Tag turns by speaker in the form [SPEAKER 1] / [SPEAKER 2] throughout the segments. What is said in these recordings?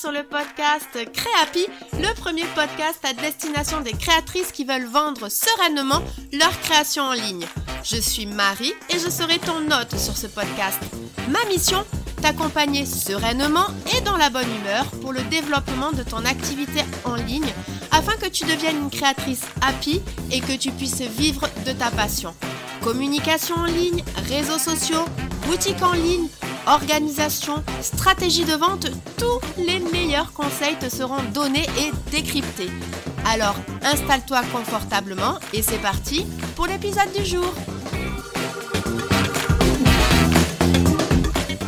[SPEAKER 1] sur le podcast Créapi, le premier podcast à destination des créatrices qui veulent vendre sereinement leur création en ligne. Je suis Marie et je serai ton hôte sur ce podcast. Ma mission T'accompagner sereinement et dans la bonne humeur pour le développement de ton activité en ligne afin que tu deviennes une créatrice happy et que tu puisses vivre de ta passion. Communication en ligne, réseaux sociaux, boutique en ligne, organisation, stratégie de vente, tous les meilleurs conseils te seront donnés et décryptés. Alors installe-toi confortablement et c'est parti pour l'épisode du jour.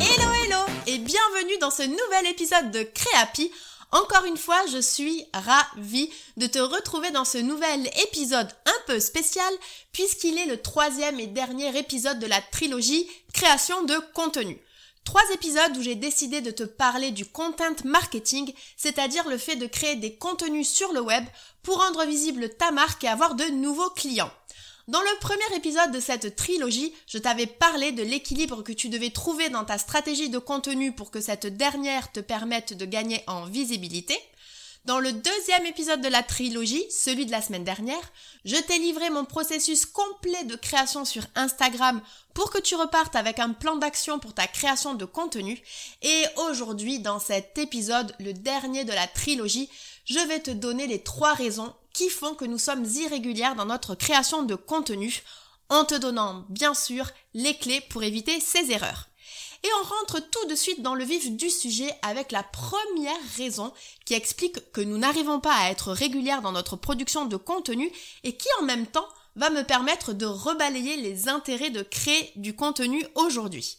[SPEAKER 1] Hello hello et bienvenue dans ce nouvel épisode de Créapi. Encore une fois, je suis ravie de te retrouver dans ce nouvel épisode un peu spécial puisqu'il est le troisième et dernier épisode de la trilogie création de contenu. Trois épisodes où j'ai décidé de te parler du content marketing, c'est-à-dire le fait de créer des contenus sur le web pour rendre visible ta marque et avoir de nouveaux clients. Dans le premier épisode de cette trilogie, je t'avais parlé de l'équilibre que tu devais trouver dans ta stratégie de contenu pour que cette dernière te permette de gagner en visibilité. Dans le deuxième épisode de la trilogie, celui de la semaine dernière, je t'ai livré mon processus complet de création sur Instagram pour que tu repartes avec un plan d'action pour ta création de contenu. Et aujourd'hui, dans cet épisode, le dernier de la trilogie, je vais te donner les trois raisons qui font que nous sommes irrégulières dans notre création de contenu, en te donnant bien sûr les clés pour éviter ces erreurs. Et on rentre tout de suite dans le vif du sujet avec la première raison qui explique que nous n'arrivons pas à être régulières dans notre production de contenu et qui en même temps va me permettre de rebalayer les intérêts de créer du contenu aujourd'hui.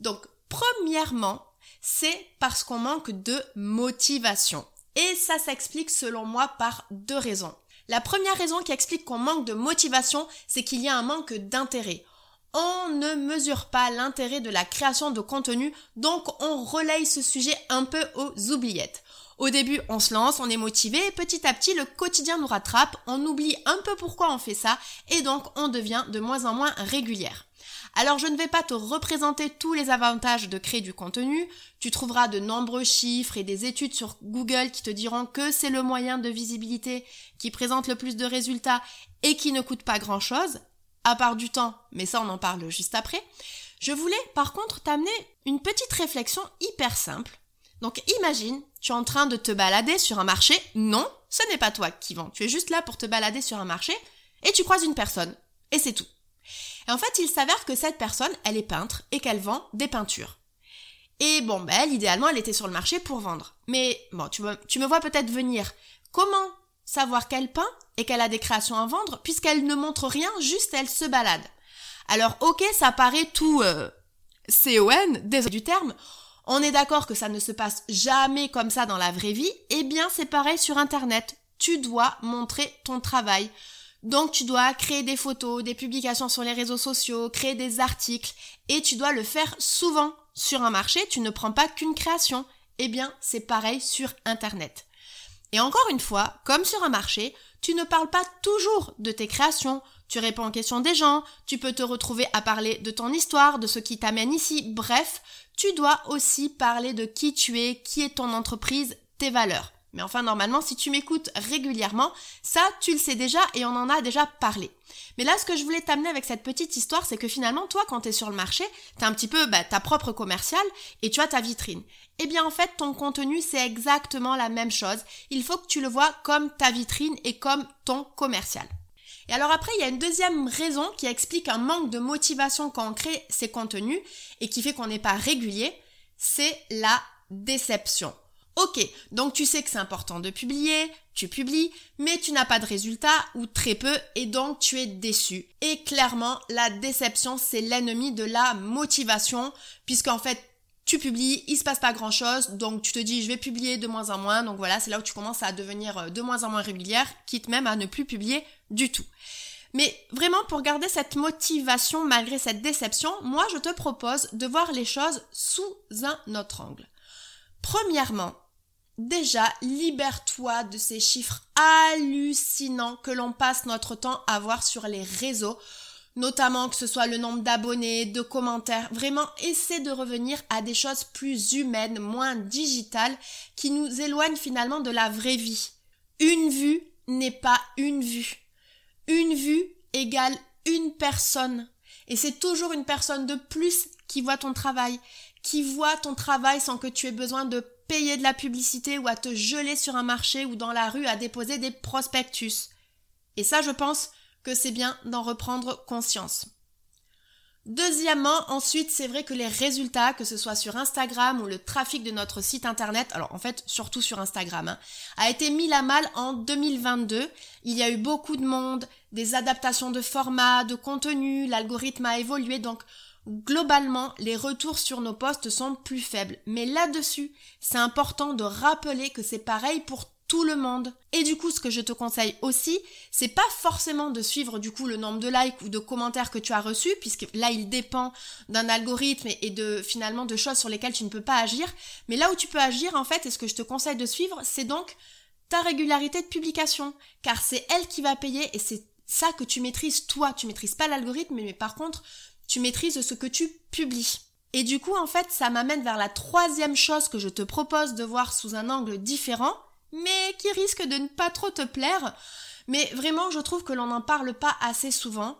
[SPEAKER 1] Donc, premièrement, c'est parce qu'on manque de motivation. Et ça s'explique selon moi par deux raisons. La première raison qui explique qu'on manque de motivation, c'est qu'il y a un manque d'intérêt. On ne mesure pas l'intérêt de la création de contenu, donc on relaye ce sujet un peu aux oubliettes. Au début, on se lance, on est motivé, et petit à petit, le quotidien nous rattrape, on oublie un peu pourquoi on fait ça, et donc on devient de moins en moins régulière. Alors je ne vais pas te représenter tous les avantages de créer du contenu, tu trouveras de nombreux chiffres et des études sur Google qui te diront que c'est le moyen de visibilité qui présente le plus de résultats et qui ne coûte pas grand chose, à part du temps, mais ça on en parle juste après. Je voulais par contre t'amener une petite réflexion hyper simple. Donc imagine, tu es en train de te balader sur un marché. Non, ce n'est pas toi qui vends. Tu es juste là pour te balader sur un marché et tu croises une personne. Et c'est tout. Et en fait, il s'avère que cette personne, elle est peintre et qu'elle vend des peintures. Et bon, ben, elle, idéalement, elle était sur le marché pour vendre. Mais bon, tu, me vois peut-être venir. Comment savoir qu'elle peint et qu'elle a des créations à vendre puisqu'elle ne montre rien, juste elle se balade? Alors, ok, ça paraît tout euh, CON, désolé du terme. On est d'accord que ça ne se passe jamais comme ça dans la vraie vie. Eh bien, c'est pareil sur Internet. Tu dois montrer ton travail. Donc tu dois créer des photos, des publications sur les réseaux sociaux, créer des articles et tu dois le faire souvent. Sur un marché, tu ne prends pas qu'une création. Eh bien, c'est pareil sur Internet. Et encore une fois, comme sur un marché, tu ne parles pas toujours de tes créations, tu réponds aux questions des gens, tu peux te retrouver à parler de ton histoire, de ce qui t'amène ici, bref, tu dois aussi parler de qui tu es, qui est ton entreprise, tes valeurs. Mais enfin, normalement, si tu m'écoutes régulièrement, ça, tu le sais déjà et on en a déjà parlé. Mais là, ce que je voulais t'amener avec cette petite histoire, c'est que finalement, toi, quand tu es sur le marché, tu as un petit peu bah, ta propre commerciale et tu as ta vitrine. Eh bien, en fait, ton contenu, c'est exactement la même chose. Il faut que tu le vois comme ta vitrine et comme ton commercial. Et alors après, il y a une deuxième raison qui explique un manque de motivation quand on crée ces contenus et qui fait qu'on n'est pas régulier, c'est la déception. Ok, donc tu sais que c'est important de publier, tu publies, mais tu n'as pas de résultat ou très peu et donc tu es déçu. Et clairement, la déception, c'est l'ennemi de la motivation puisqu'en fait, tu publies, il se passe pas grand chose, donc tu te dis je vais publier de moins en moins, donc voilà, c'est là où tu commences à devenir euh, de moins en moins régulière, quitte même à ne plus publier du tout. Mais vraiment, pour garder cette motivation malgré cette déception, moi je te propose de voir les choses sous un autre angle. Premièrement, déjà, libère-toi de ces chiffres hallucinants que l'on passe notre temps à voir sur les réseaux. Notamment que ce soit le nombre d'abonnés, de commentaires. Vraiment, essaie de revenir à des choses plus humaines, moins digitales, qui nous éloignent finalement de la vraie vie. Une vue n'est pas une vue. Une vue égale une personne. Et c'est toujours une personne de plus qui voit ton travail, qui voit ton travail sans que tu aies besoin de payer de la publicité ou à te geler sur un marché ou dans la rue à déposer des prospectus. Et ça, je pense que c'est bien d'en reprendre conscience. Deuxièmement, ensuite, c'est vrai que les résultats, que ce soit sur Instagram ou le trafic de notre site internet, alors en fait surtout sur Instagram, hein, a été mis à mal en 2022. Il y a eu beaucoup de monde, des adaptations de formats, de contenu, l'algorithme a évolué, donc globalement, les retours sur nos posts sont plus faibles. Mais là-dessus, c'est important de rappeler que c'est pareil pour tout le monde. Et du coup, ce que je te conseille aussi, c'est pas forcément de suivre du coup le nombre de likes ou de commentaires que tu as reçus, puisque là, il dépend d'un algorithme et de finalement de choses sur lesquelles tu ne peux pas agir. Mais là où tu peux agir, en fait, et ce que je te conseille de suivre, c'est donc ta régularité de publication, car c'est elle qui va payer et c'est ça que tu maîtrises toi. Tu maîtrises pas l'algorithme, mais par contre, tu maîtrises ce que tu publies. Et du coup, en fait, ça m'amène vers la troisième chose que je te propose de voir sous un angle différent, mais qui risque de ne pas trop te plaire. Mais vraiment, je trouve que l'on n'en parle pas assez souvent.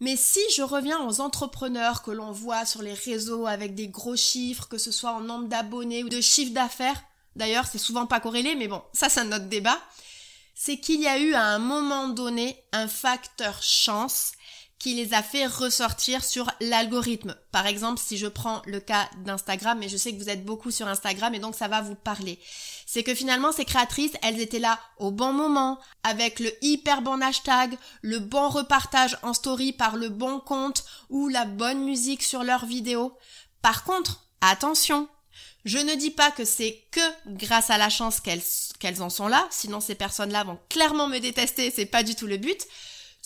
[SPEAKER 1] Mais si je reviens aux entrepreneurs que l'on voit sur les réseaux avec des gros chiffres, que ce soit en nombre d'abonnés ou de chiffre d'affaires, d'ailleurs c'est souvent pas corrélé, mais bon, ça c'est un autre débat, c'est qu'il y a eu à un moment donné un facteur chance qui les a fait ressortir sur l'algorithme. Par exemple, si je prends le cas d'Instagram, et je sais que vous êtes beaucoup sur Instagram et donc ça va vous parler. C'est que finalement ces créatrices, elles étaient là au bon moment, avec le hyper bon hashtag, le bon repartage en story par le bon compte ou la bonne musique sur leurs vidéos. Par contre, attention, je ne dis pas que c'est que grâce à la chance qu'elles qu'elles en sont là, sinon ces personnes-là vont clairement me détester, c'est pas du tout le but.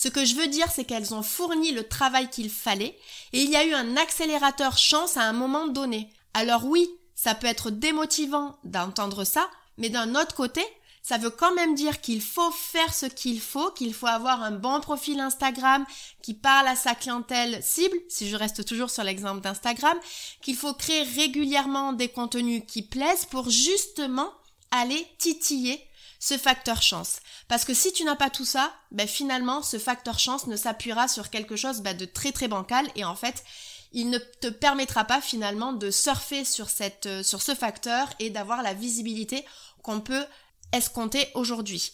[SPEAKER 1] Ce que je veux dire, c'est qu'elles ont fourni le travail qu'il fallait et il y a eu un accélérateur chance à un moment donné. Alors oui, ça peut être démotivant d'entendre ça, mais d'un autre côté, ça veut quand même dire qu'il faut faire ce qu'il faut, qu'il faut avoir un bon profil Instagram qui parle à sa clientèle cible, si je reste toujours sur l'exemple d'Instagram, qu'il faut créer régulièrement des contenus qui plaisent pour justement aller titiller ce facteur chance. Parce que si tu n'as pas tout ça, ben finalement, ce facteur chance ne s'appuiera sur quelque chose ben, de très très bancal et en fait, il ne te permettra pas finalement de surfer sur cette, euh, sur ce facteur et d'avoir la visibilité qu'on peut escompter aujourd'hui.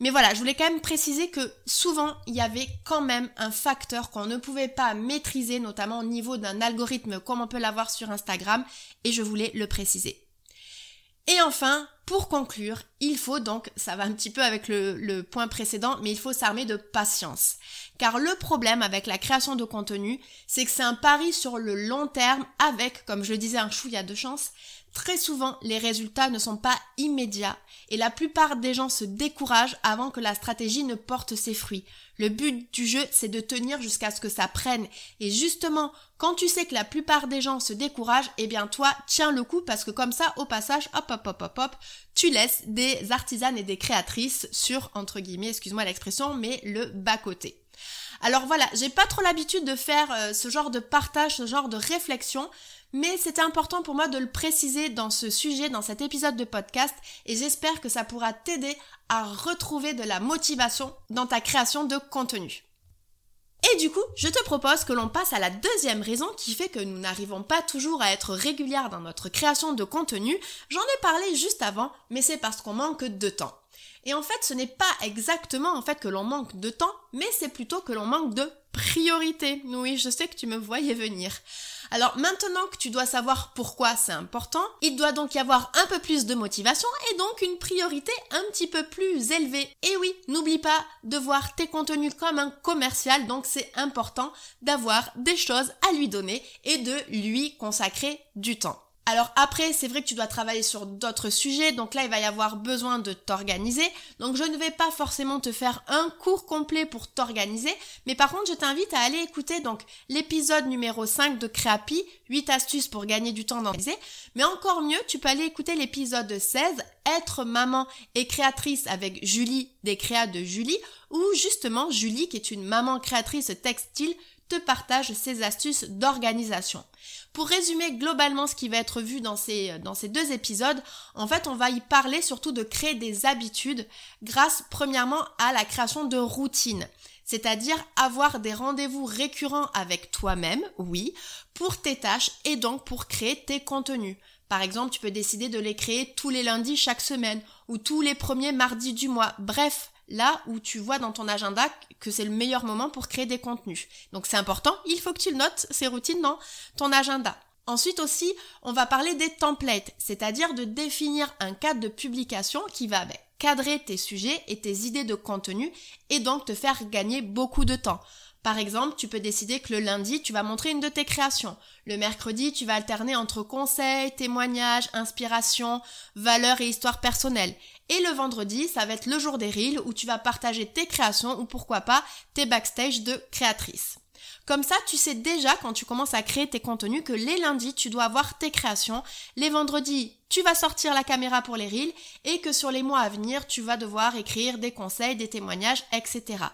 [SPEAKER 1] Mais voilà, je voulais quand même préciser que souvent, il y avait quand même un facteur qu'on ne pouvait pas maîtriser, notamment au niveau d'un algorithme comme on peut l'avoir sur Instagram, et je voulais le préciser. Et enfin, pour conclure, il faut donc, ça va un petit peu avec le, point précédent, mais il faut s'armer de patience. Car le problème avec la création de contenu, c'est que c'est un pari sur le long terme avec, comme je disais, un chouïa de chance. Très souvent, les résultats ne sont pas immédiats et la plupart des gens se découragent avant que la stratégie ne porte ses fruits. Le but du jeu, c'est de tenir jusqu'à ce que ça prenne. Et justement, quand tu sais que la plupart des gens se découragent, eh bien toi, tiens le coup parce que comme ça, au passage, hop, hop, hop, hop, hop, tu laisses des artisanes et des créatrices sur, entre guillemets, excuse-moi l'expression, mais le bas-côté. Alors voilà, j'ai pas trop l'habitude de faire euh, ce genre de partage, ce genre de réflexion, mais c'était important pour moi de le préciser dans ce sujet, dans cet épisode de podcast, et j'espère que ça pourra t'aider à retrouver de la motivation dans ta création de contenu. Et du coup, je te propose que l'on passe à la deuxième raison qui fait que nous n'arrivons pas toujours à être régulières dans notre création de contenu. J'en ai parlé juste avant, mais c'est parce qu'on manque de temps. Et en fait, ce n'est pas exactement en fait que l'on manque de temps, mais c'est plutôt que l'on manque de priorité. Oui, je sais que tu me voyais venir. Alors maintenant que tu dois savoir pourquoi c'est important, il doit donc y avoir un peu plus de motivation et donc une priorité un petit peu plus élevée. Et oui, n'oublie pas de voir tes contenus comme un commercial, donc c'est important d'avoir des choses à lui donner et de lui consacrer du temps. Alors après, c'est vrai que tu dois travailler sur d'autres sujets, donc là il va y avoir besoin de t'organiser. Donc je ne vais pas forcément te faire un cours complet pour t'organiser, mais par contre je t'invite à aller écouter donc l'épisode numéro 5 de Créapi, 8 astuces pour gagner du temps d'organiser. Mais encore mieux, tu peux aller écouter l'épisode 16, être maman et créatrice avec Julie des créas de Julie, où justement Julie, qui est une maman créatrice textile, te partage ses astuces d'organisation. Pour résumer globalement ce qui va être vu dans ces, dans ces deux épisodes, en fait, on va y parler surtout de créer des habitudes grâce premièrement à la création de routines. C'est-à-dire avoir des rendez-vous récurrents avec toi-même, oui, pour tes tâches et donc pour créer tes contenus. Par exemple, tu peux décider de les créer tous les lundis chaque semaine ou tous les premiers mardis du mois. Bref, là où tu vois dans ton agenda que c'est le meilleur moment pour créer des contenus. Donc c'est important, il faut que tu le notes, ces routines dans ton agenda. Ensuite aussi, on va parler des templates, c'est-à-dire de définir un cadre de publication qui va cadrer tes sujets et tes idées de contenu et donc te faire gagner beaucoup de temps. Par exemple, tu peux décider que le lundi, tu vas montrer une de tes créations. Le mercredi, tu vas alterner entre conseils, témoignages, inspiration, valeurs et histoires personnelles. Et le vendredi, ça va être le jour des reels où tu vas partager tes créations ou pourquoi pas tes backstage de créatrice. Comme ça, tu sais déjà quand tu commences à créer tes contenus que les lundis, tu dois avoir tes créations. Les vendredis, tu vas sortir la caméra pour les reels et que sur les mois à venir, tu vas devoir écrire des conseils, des témoignages, etc.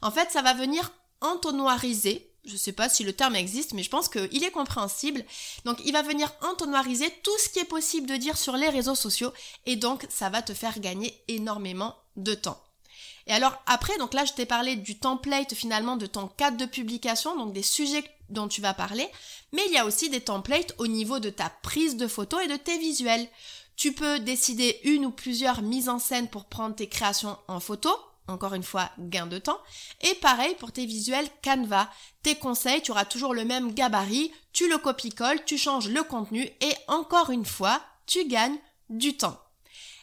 [SPEAKER 1] En fait, ça va venir entonnoiriser. Je sais pas si le terme existe, mais je pense qu'il est compréhensible. Donc, il va venir entonnoiriser tout ce qui est possible de dire sur les réseaux sociaux et donc ça va te faire gagner énormément de temps. Et alors après, donc là je t'ai parlé du template finalement de ton cadre de publication, donc des sujets dont tu vas parler, mais il y a aussi des templates au niveau de ta prise de photos et de tes visuels. Tu peux décider une ou plusieurs mises en scène pour prendre tes créations en photo, encore une fois, gain de temps. Et pareil pour tes visuels Canva. Tes conseils, tu auras toujours le même gabarit, tu le copies-colles, tu changes le contenu et encore une fois, tu gagnes du temps.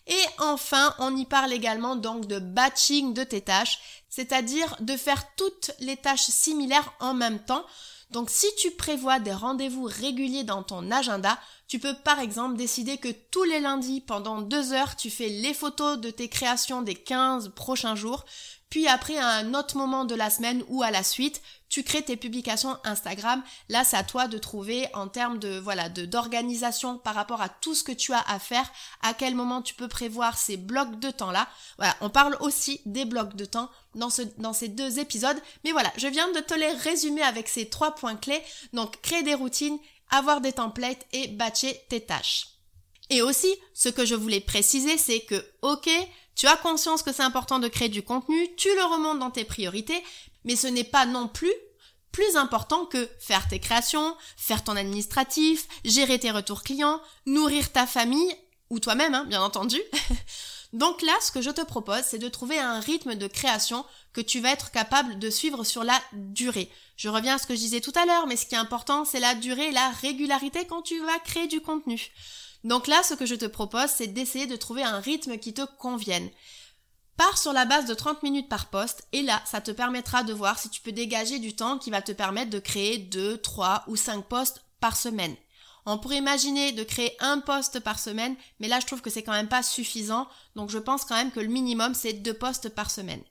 [SPEAKER 1] Et enfin, on y parle également donc de batching de tes tâches, c'est-à-dire de faire toutes les tâches similaires en même temps. Donc si tu prévois des rendez-vous réguliers dans ton agenda, tu peux par exemple décider que tous les lundis, pendant deux heures, tu fais les photos de tes créations des 15 prochains jours, puis après à un autre moment de la semaine ou à la suite, tu crées tes publications Instagram. Là, c'est à toi de trouver en termes de voilà de d'organisation par rapport à tout ce que tu as à faire, à quel moment tu peux prévoir ces blocs de temps là. Voilà, on parle aussi des blocs de temps dans dans ces deux épisodes, mais voilà, je viens de te les résumer avec ces trois points clés. Donc créer des routines, avoir des templates et batcher tes tâches. Et aussi, ce que je voulais préciser, c'est que, ok, tu as conscience que c'est important de créer du contenu, tu le remontes dans tes priorités, mais ce n'est pas non plus plus important que faire tes créations, faire ton administratif, gérer tes retours clients, nourrir ta famille, ou toi-même, hein, bien entendu. Donc là, ce que je te propose, c'est de trouver un rythme de création que tu vas être capable de suivre sur la durée. Je reviens à ce que je disais tout à l'heure, mais ce qui est important, c'est la durée et la régularité quand tu vas créer du contenu. Donc là, ce que je te propose, c'est d'essayer de trouver un rythme qui te convienne. Pars sur la base de 30 minutes par poste et là, ça te permettra de voir si tu peux dégager du temps qui va te permettre de créer 2, 3 ou 5 postes par semaine. On pourrait imaginer de créer un poste par semaine, mais là je trouve que c'est quand même pas suffisant, donc je pense quand même que le minimum c'est deux postes par semaine.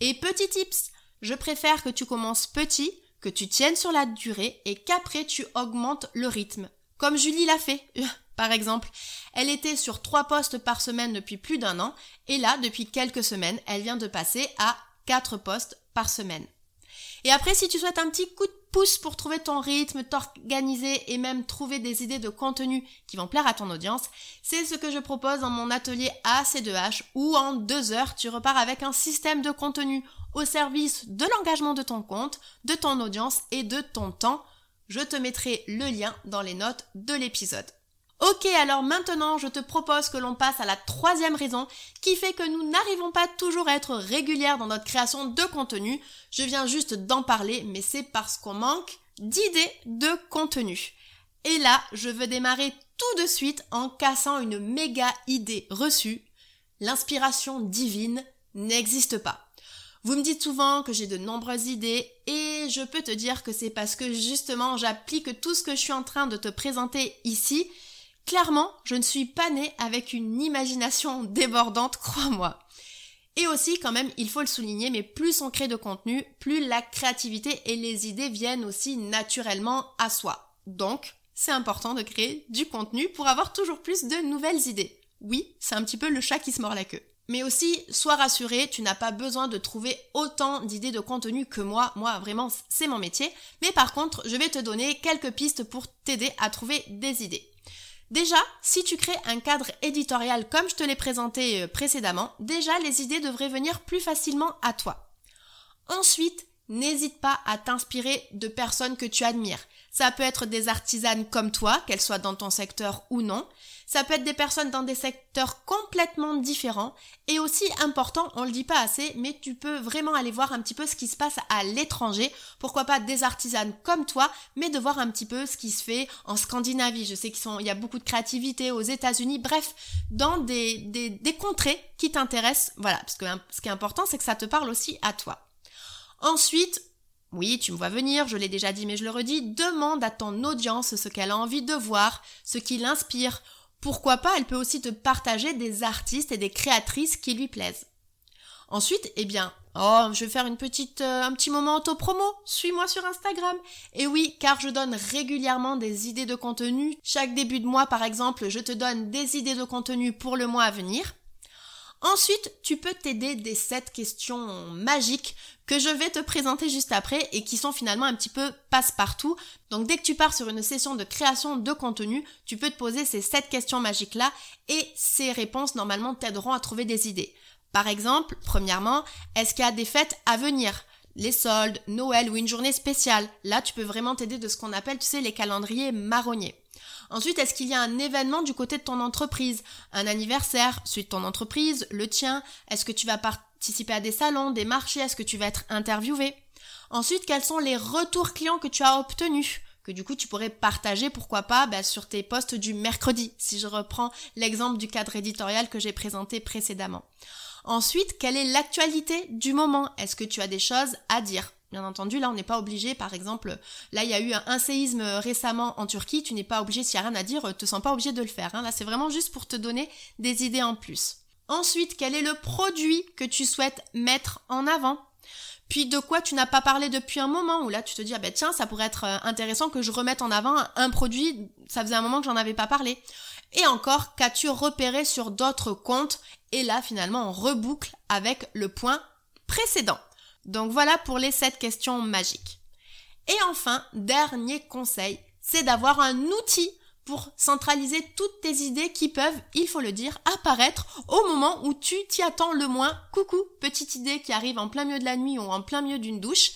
[SPEAKER 1] Et petit tips, je préfère que tu commences petit, que tu tiennes sur la durée et qu'après tu augmentes le rythme. Comme Julie l'a fait. Par exemple, elle était sur trois postes par semaine depuis plus d'un an, et là, depuis quelques semaines, elle vient de passer à quatre postes par semaine. Et après, si tu souhaites un petit coup de pouce pour trouver ton rythme, t'organiser et même trouver des idées de contenu qui vont plaire à ton audience, c'est ce que je propose dans mon atelier AC2H où en deux heures, tu repars avec un système de contenu au service de l'engagement de ton compte, de ton audience et de ton temps. Je te mettrai le lien dans les notes de l'épisode. Ok, alors maintenant, je te propose que l'on passe à la troisième raison qui fait que nous n'arrivons pas toujours à être régulières dans notre création de contenu. Je viens juste d'en parler, mais c'est parce qu'on manque d'idées de contenu. Et là, je veux démarrer tout de suite en cassant une méga idée reçue. L'inspiration divine n'existe pas. Vous me dites souvent que j'ai de nombreuses idées et je peux te dire que c'est parce que justement j'applique tout ce que je suis en train de te présenter ici Clairement, je ne suis pas née avec une imagination débordante, crois-moi. Et aussi, quand même, il faut le souligner, mais plus on crée de contenu, plus la créativité et les idées viennent aussi naturellement à soi. Donc, c'est important de créer du contenu pour avoir toujours plus de nouvelles idées. Oui, c'est un petit peu le chat qui se mord la queue. Mais aussi, sois rassuré, tu n'as pas besoin de trouver autant d'idées de contenu que moi. Moi, vraiment, c'est mon métier. Mais par contre, je vais te donner quelques pistes pour t'aider à trouver des idées. Déjà, si tu crées un cadre éditorial comme je te l'ai présenté euh, précédemment, déjà les idées devraient venir plus facilement à toi. Ensuite, n'hésite pas à t'inspirer de personnes que tu admires. Ça peut être des artisanes comme toi, qu'elles soient dans ton secteur ou non. Ça peut être des personnes dans des secteurs complètement différents. Et aussi important, on le dit pas assez, mais tu peux vraiment aller voir un petit peu ce qui se passe à l'étranger. Pourquoi pas des artisanes comme toi, mais de voir un petit peu ce qui se fait en Scandinavie. Je sais qu'il y a beaucoup de créativité aux États-Unis. Bref, dans des, des, des contrées qui t'intéressent. Voilà, parce que ce qui est important, c'est que ça te parle aussi à toi. Ensuite, oui, tu me vois venir, je l'ai déjà dit mais je le redis, demande à ton audience ce qu'elle a envie de voir, ce qui l'inspire. Pourquoi pas, elle peut aussi te partager des artistes et des créatrices qui lui plaisent. Ensuite, eh bien, oh, je vais faire une petite, euh, un petit moment auto-promo. Suis-moi sur Instagram. Et oui, car je donne régulièrement des idées de contenu. Chaque début de mois, par exemple, je te donne des idées de contenu pour le mois à venir. Ensuite, tu peux t'aider des 7 questions magiques que je vais te présenter juste après et qui sont finalement un petit peu passe-partout. Donc dès que tu pars sur une session de création de contenu, tu peux te poser ces 7 questions magiques-là et ces réponses normalement t'aideront à trouver des idées. Par exemple, premièrement, est-ce qu'il y a des fêtes à venir? Les soldes, Noël ou une journée spéciale? Là, tu peux vraiment t'aider de ce qu'on appelle, tu sais, les calendriers marronniers. Ensuite, est-ce qu'il y a un événement du côté de ton entreprise? Un anniversaire, de ton entreprise, le tien. Est-ce que tu vas participer à des salons, des marchés? Est-ce que tu vas être interviewé? Ensuite, quels sont les retours clients que tu as obtenus? Que du coup tu pourrais partager, pourquoi pas, bah, sur tes posts du mercredi, si je reprends l'exemple du cadre éditorial que j'ai présenté précédemment. Ensuite, quelle est l'actualité du moment? Est-ce que tu as des choses à dire? Bien entendu, là, on n'est pas obligé, par exemple, là, il y a eu un séisme récemment en Turquie, tu n'es pas obligé, s'il n'y a rien à dire, te sens pas obligé de le faire. Hein. Là, c'est vraiment juste pour te donner des idées en plus. Ensuite, quel est le produit que tu souhaites mettre en avant? Puis de quoi tu n'as pas parlé depuis un moment, où là tu te dis, ah ben tiens, ça pourrait être euh, intéressant que je remette en avant un produit, ça faisait un moment que j'en avais pas parlé. Et encore, qu'as-tu repéré sur d'autres comptes? Et là, finalement, on reboucle avec le point précédent. Donc voilà pour les 7 questions magiques. Et enfin, dernier conseil, c'est d'avoir un outil pour centraliser toutes tes idées qui peuvent, il faut le dire, apparaître au moment où tu t'y attends le moins. Coucou, petite idée qui arrive en plein milieu de la nuit ou en plein milieu d'une douche.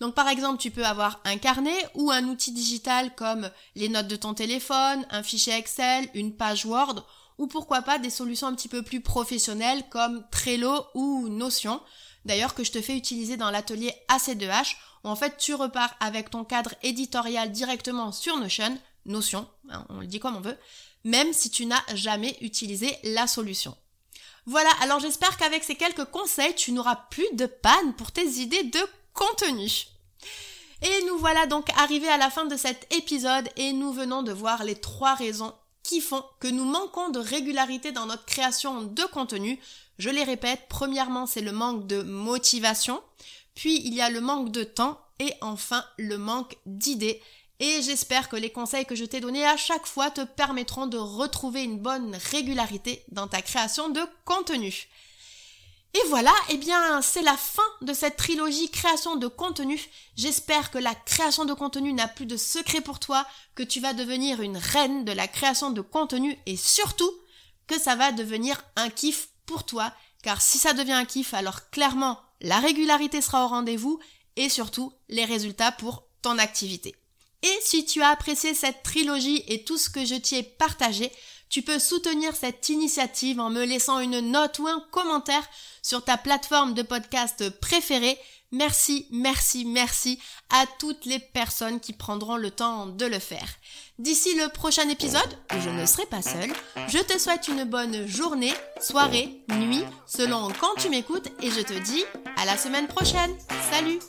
[SPEAKER 1] Donc par exemple, tu peux avoir un carnet ou un outil digital comme les notes de ton téléphone, un fichier Excel, une page Word ou pourquoi pas des solutions un petit peu plus professionnelles comme Trello ou Notion d'ailleurs que je te fais utiliser dans l'atelier AC2H, où en fait tu repars avec ton cadre éditorial directement sur Notion, Notion, hein, on le dit comme on veut, même si tu n'as jamais utilisé la solution. Voilà, alors j'espère qu'avec ces quelques conseils, tu n'auras plus de panne pour tes idées de contenu. Et nous voilà donc arrivés à la fin de cet épisode et nous venons de voir les trois raisons qui font que nous manquons de régularité dans notre création de contenu. Je les répète, premièrement, c'est le manque de motivation, puis il y a le manque de temps et enfin le manque d'idées. Et j'espère que les conseils que je t'ai donnés à chaque fois te permettront de retrouver une bonne régularité dans ta création de contenu. Et voilà, eh bien, c'est la fin de cette trilogie création de contenu. J'espère que la création de contenu n'a plus de secret pour toi, que tu vas devenir une reine de la création de contenu et surtout que ça va devenir un kiff pour toi, car si ça devient un kiff, alors clairement, la régularité sera au rendez-vous et surtout les résultats pour ton activité. Et si tu as apprécié cette trilogie et tout ce que je t'y ai partagé, tu peux soutenir cette initiative en me laissant une note ou un commentaire sur ta plateforme de podcast préférée. Merci, merci, merci à toutes les personnes qui prendront le temps de le faire. D'ici le prochain épisode, où je ne serai pas seule, je te souhaite une bonne journée, soirée, nuit, selon quand tu m'écoutes et je te dis à la semaine prochaine. Salut